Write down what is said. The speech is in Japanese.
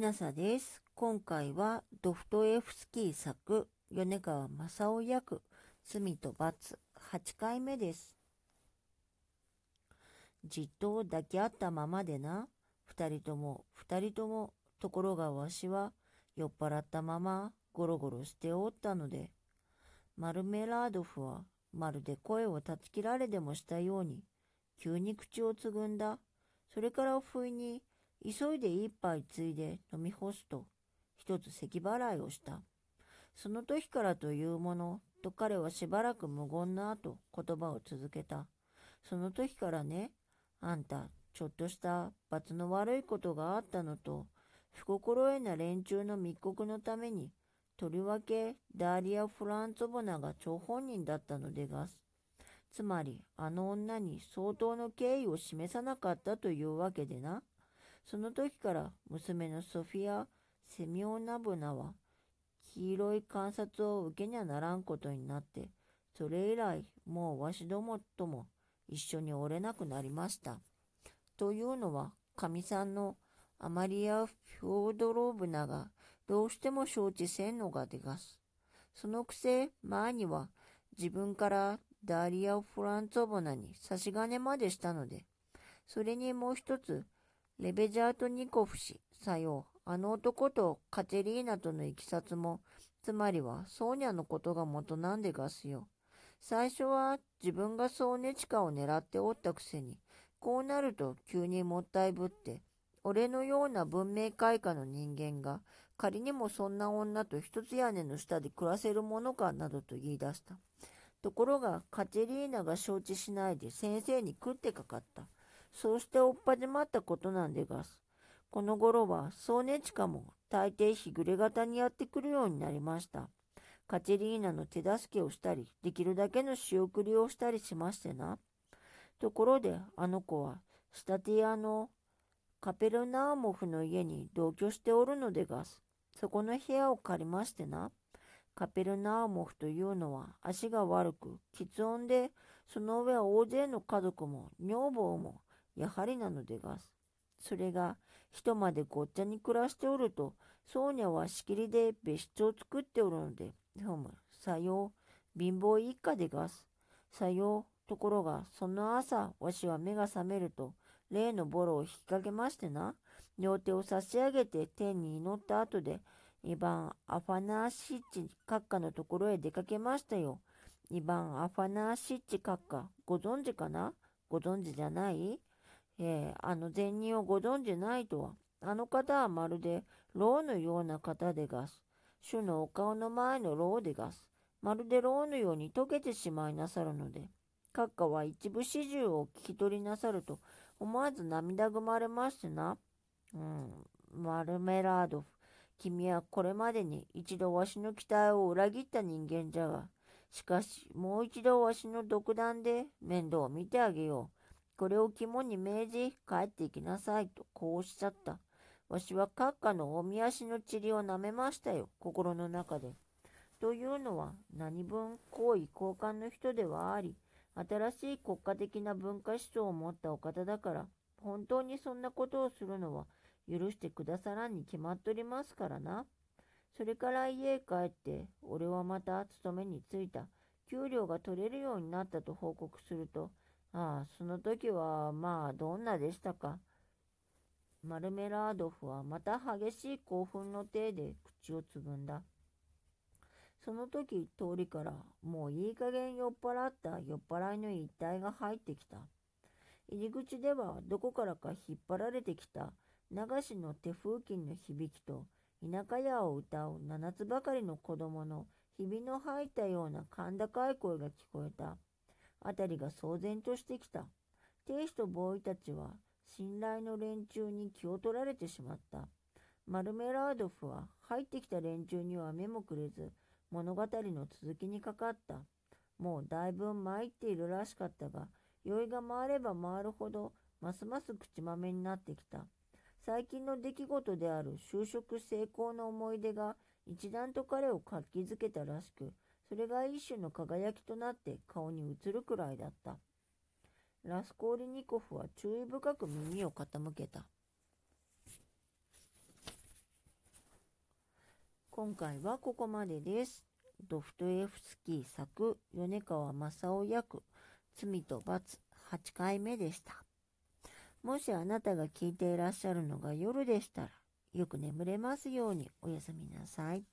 なさです。今回はドフトエフスキー作米川正夫役罪と罰8回目です。じっと抱き合ったままでな、二人とも二人とも、ところがわしは酔っ払ったままゴロゴロしておったので、マルメラードフはまるで声を断ち切られでもしたように、急に口をつぐんだ。それから不意に急いで一杯ついで飲み干すと、一つ咳払いをした。その時からというもの、と彼はしばらく無言の後、言葉を続けた。その時からね、あんた、ちょっとした罰の悪いことがあったのと、不心得な連中の密告のために、とりわけダーリア・フランツォボナが張本人だったのでがす。つまり、あの女に相当の敬意を示さなかったというわけでな。その時から娘のソフィア・セミオナブナは黄色い観察を受けにゃならんことになって、それ以来もうわしどもとも一緒におれなくなりました。というのは、かみさんのアマリア・フョードローブナがどうしても承知せんのがでがす。そのくせ、前には自分からダーリア・フランツォボナに差し金までしたので、それにもう一つ、レベジャートニコフ氏、さよう、あの男とカテリーナとのいきさつも、つまりはソーニャのことが元なんでがすよ。最初は自分がソーネチカを狙っておったくせに、こうなると急にもったいぶって、俺のような文明開化の人間が、仮にもそんな女と一つ屋根の下で暮らせるものかなどと言い出した。ところが、カテリーナが承知しないで先生に食ってかかった。そうしておっぱじまったことなんでがす。この頃は、ソーネチカも大抵日暮れ型にやってくるようになりました。カチェリーナの手助けをしたり、できるだけの仕送りをしたりしましてな。ところで、あの子は、スタティアのカペルナーモフの家に同居しておるのでがす。そこの部屋を借りましてな。カペルナーモフというのは足が悪く、喫音で、その上は大勢の家族も女房もやはりなのでがす。それが、人までごっちゃに暮らしておると、ソーニャはしきりで別室を作っておるので、ふむ、さよう、貧乏一家でがす。さよう、ところが、その朝、わしは目が覚めると、例のボロを引っ掛けましてな、両手を差し上げて天に祈った後で、イバン・アファナーシッチ閣下のところへ出かけましたよ。イバン・アファナーシッチ閣下、ご存知かな？ご存知じゃない？えー、あの善人をご存じないとは、あの方はまるで牢のような方でがす。主のお顔の前の牢でがす。まるで牢のように溶けてしまいなさるので、閣下は一部始終を聞き取りなさると、思わず涙ぐまれましてな。うん、マルメラードフ、君はこれまでに一度わしの期待を裏切った人間じゃが、しかし、もう一度わしの独断で面倒を見てあげよう。これを肝に銘じ、帰っていきなさいと、こうおっしゃった。わしは閣下のおみ足の塵を舐めましたよ、心の中で。というのは、何分好意交換の人ではあり、新しい国家的な文化思想を持ったお方だから、本当にそんなことをするのは許してくださらんに決まっておりますからな。それから家へ帰って、俺はまた勤めに就いた。給料が取れるようになったと報告すると、ああ、その時は、まあ、どんなでしたか？マルメラードフはまた激しい興奮の体で口をつぐんだ。その時、通りから、もういい加減酔っ払った酔っ払いの一体が入ってきた。入り口では、どこからか引っ張られてきた流しの手風琴の響きと、田舎屋を歌う七つばかりの子供のひびの入ったような甲高い声が聞こえた。辺りが騒然としてきた。亭主とボーイたちは信頼の連中に気を取られてしまった。マルメラードフは入ってきた連中には目もくれず物語の続きにかかった。もうだいぶ参っているらしかったが、酔いが回れば回るほどますます口まめになってきた。最近の出来事である就職成功の思い出が一段と彼を活気づけたらしく、それが一種の輝きとなって顔に映るくらいだった。ラスコーリニコフは注意深く耳を傾けた。今回はここまでです。ドフトエフスキー作米川正夫役罪と罰8回目でした。もしあなたが聞いていらっしゃるのが夜でしたら、よく眠れますようにおやすみなさい。